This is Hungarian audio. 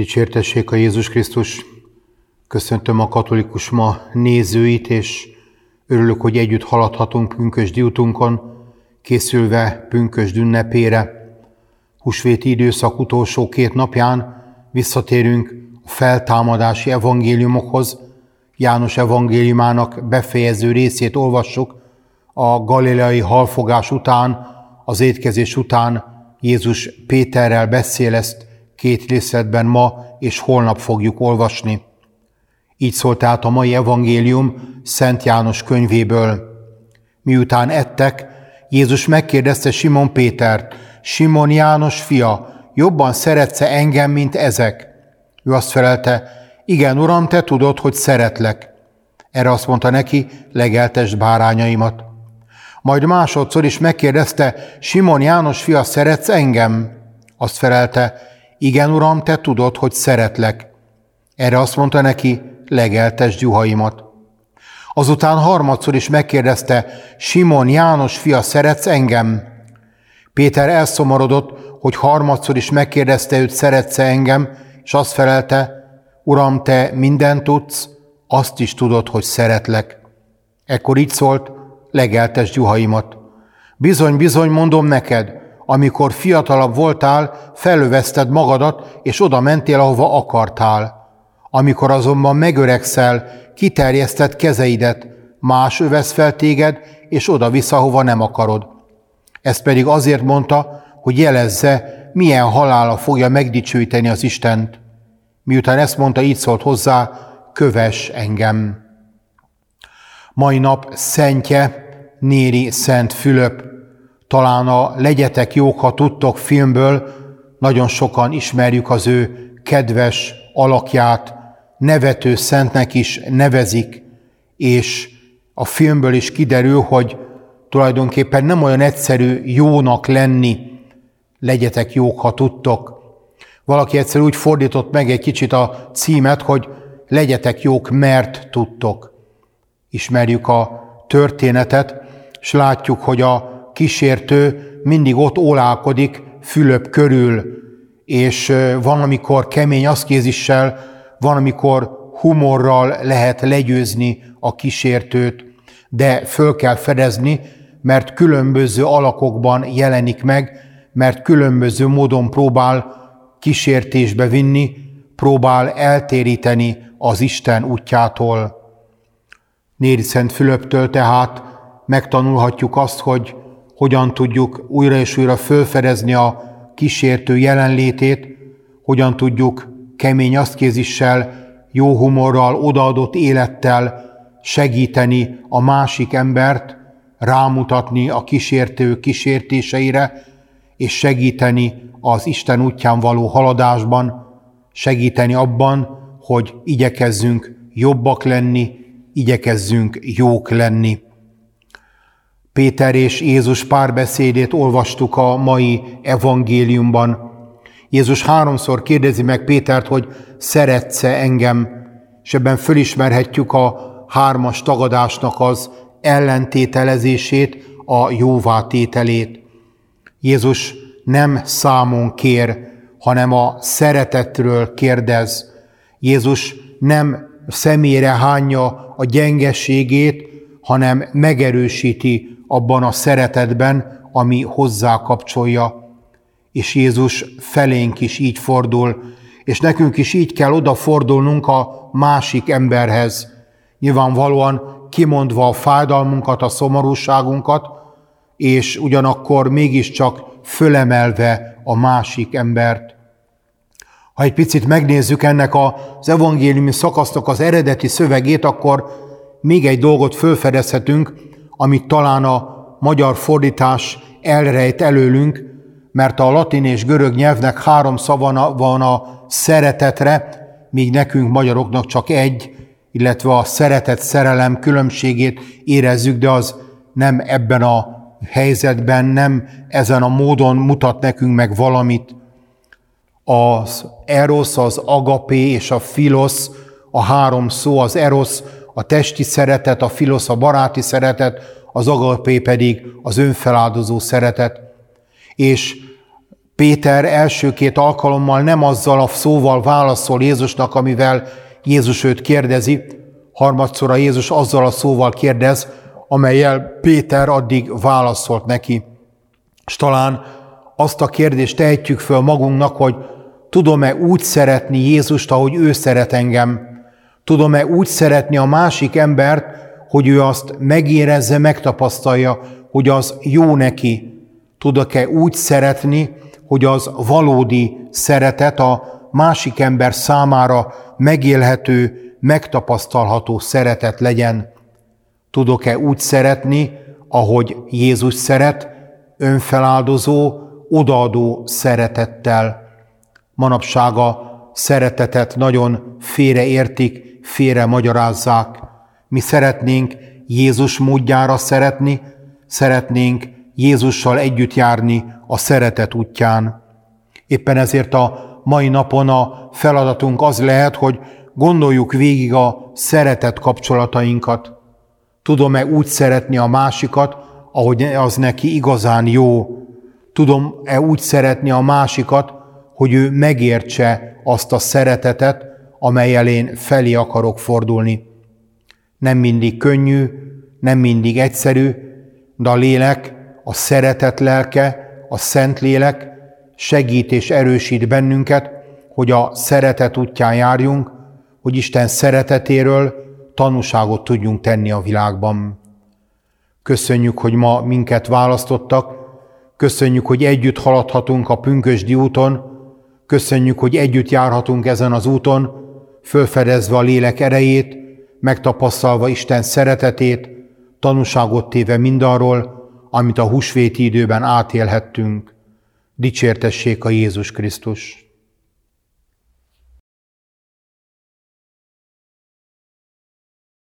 Dicsértessék a Jézus Krisztus! Köszöntöm a katolikus ma nézőit, és örülök, hogy együtt haladhatunk pünkösdi útunkon, készülve pünkösd ünnepére. Husvéti időszak utolsó két napján visszatérünk a feltámadási evangéliumokhoz. János evangéliumának befejező részét olvassuk, a galileai halfogás után, az étkezés után Jézus Péterrel beszél ezt két részletben ma és holnap fogjuk olvasni. Így szólt tehát a mai evangélium Szent János könyvéből. Miután ettek, Jézus megkérdezte Simon Pétert, Simon János fia, jobban szeretsz engem, mint ezek? Ő azt felelte, igen, uram, te tudod, hogy szeretlek. Erre azt mondta neki, legeltest bárányaimat. Majd másodszor is megkérdezte, Simon János fia, szeretsz engem? Azt felelte, igen, uram, te tudod, hogy szeretlek. Erre azt mondta neki, legeltes juhaimat. Azután harmadszor is megkérdezte, Simon János fia, szeretsz engem? Péter elszomorodott, hogy harmadszor is megkérdezte őt, szeretsz engem, és azt felelte, Uram, te mindent tudsz, azt is tudod, hogy szeretlek. Ekkor így szólt, legeltes gyuhaimat. Bizony, bizony, mondom neked, amikor fiatalabb voltál, felövezted magadat, és oda mentél, ahova akartál. Amikor azonban megöregszel, kiterjeszted kezeidet, más övesz fel téged, és oda vissza, hova nem akarod. Ezt pedig azért mondta, hogy jelezze, milyen halála fogja megdicsőíteni az Istent. Miután ezt mondta, így szólt hozzá, köves engem. Mai nap szentje Néri Szent Fülöp, talán a Legyetek jók, ha tudtok filmből nagyon sokan ismerjük az ő kedves alakját, nevető szentnek is nevezik, és a filmből is kiderül, hogy tulajdonképpen nem olyan egyszerű jónak lenni, legyetek jók, ha tudtok. Valaki egyszer úgy fordított meg egy kicsit a címet, hogy legyetek jók, mert tudtok. Ismerjük a történetet, és látjuk, hogy a kísértő mindig ott ólálkodik Fülöp körül, és van, amikor kemény aszkézissel, van, amikor humorral lehet legyőzni a kísértőt, de föl kell fedezni, mert különböző alakokban jelenik meg, mert különböző módon próbál kísértésbe vinni, próbál eltéríteni az Isten útjától. Néri Szent Fülöptől tehát megtanulhatjuk azt, hogy hogyan tudjuk újra és újra fölfedezni a kísértő jelenlétét, hogyan tudjuk kemény aszkézissel, jó humorral, odaadott élettel segíteni a másik embert, rámutatni a kísértő kísértéseire, és segíteni az Isten útján való haladásban, segíteni abban, hogy igyekezzünk jobbak lenni, igyekezzünk jók lenni. Péter és Jézus párbeszédét olvastuk a mai evangéliumban. Jézus háromszor kérdezi meg Pétert, hogy szeretsz engem, és ebben fölismerhetjük a hármas tagadásnak az ellentételezését, a jóvátételét. Jézus nem számon kér, hanem a szeretetről kérdez. Jézus nem személyre hányja a gyengeségét, hanem megerősíti abban a szeretetben, ami hozzá kapcsolja. És Jézus felénk is így fordul, és nekünk is így kell odafordulnunk a másik emberhez. Nyilvánvalóan kimondva a fájdalmunkat, a szomorúságunkat, és ugyanakkor mégiscsak fölemelve a másik embert. Ha egy picit megnézzük ennek az evangéliumi szakasznak az eredeti szövegét, akkor még egy dolgot fölfedezhetünk, amit talán a magyar fordítás elrejt előlünk, mert a latin és görög nyelvnek három szava van a szeretetre, míg nekünk magyaroknak csak egy, illetve a szeretet szerelem különbségét érezzük, de az nem ebben a helyzetben, nem ezen a módon mutat nekünk meg valamit. Az erosz, az agapé és a filosz, a három szó, az erosz a testi szeretet, a filosz a baráti szeretet, az agapé pedig az önfeláldozó szeretet. És Péter első két alkalommal nem azzal a szóval válaszol Jézusnak, amivel Jézus őt kérdezi, harmadszor a Jézus azzal a szóval kérdez, amelyel Péter addig válaszolt neki. És talán azt a kérdést tehetjük föl magunknak, hogy tudom-e úgy szeretni Jézust, ahogy ő szeret engem? Tudom-e úgy szeretni a másik embert, hogy ő azt megérezze, megtapasztalja, hogy az jó neki? Tudok-e úgy szeretni, hogy az valódi szeretet a másik ember számára megélhető, megtapasztalható szeretet legyen? Tudok-e úgy szeretni, ahogy Jézus szeret, önfeláldozó, odaadó szeretettel? Manapság a szeretetet nagyon félreértik, félre magyarázzák. Mi szeretnénk Jézus módjára szeretni, szeretnénk Jézussal együtt járni a szeretet útján. Éppen ezért a mai napon a feladatunk az lehet, hogy gondoljuk végig a szeretet kapcsolatainkat. Tudom-e úgy szeretni a másikat, ahogy az neki igazán jó? Tudom-e úgy szeretni a másikat, hogy ő megértse azt a szeretetet, amelyel én felé akarok fordulni. Nem mindig könnyű, nem mindig egyszerű, de a lélek, a szeretet lelke, a szent lélek segít és erősít bennünket, hogy a szeretet útján járjunk, hogy Isten szeretetéről tanúságot tudjunk tenni a világban. Köszönjük, hogy ma minket választottak, köszönjük, hogy együtt haladhatunk a pünkösdi úton, köszönjük, hogy együtt járhatunk ezen az úton, fölfedezve a lélek erejét, megtapasztalva Isten szeretetét, tanúságot téve mindarról, amit a húsvéti időben átélhettünk. Dicsértessék a Jézus Krisztus!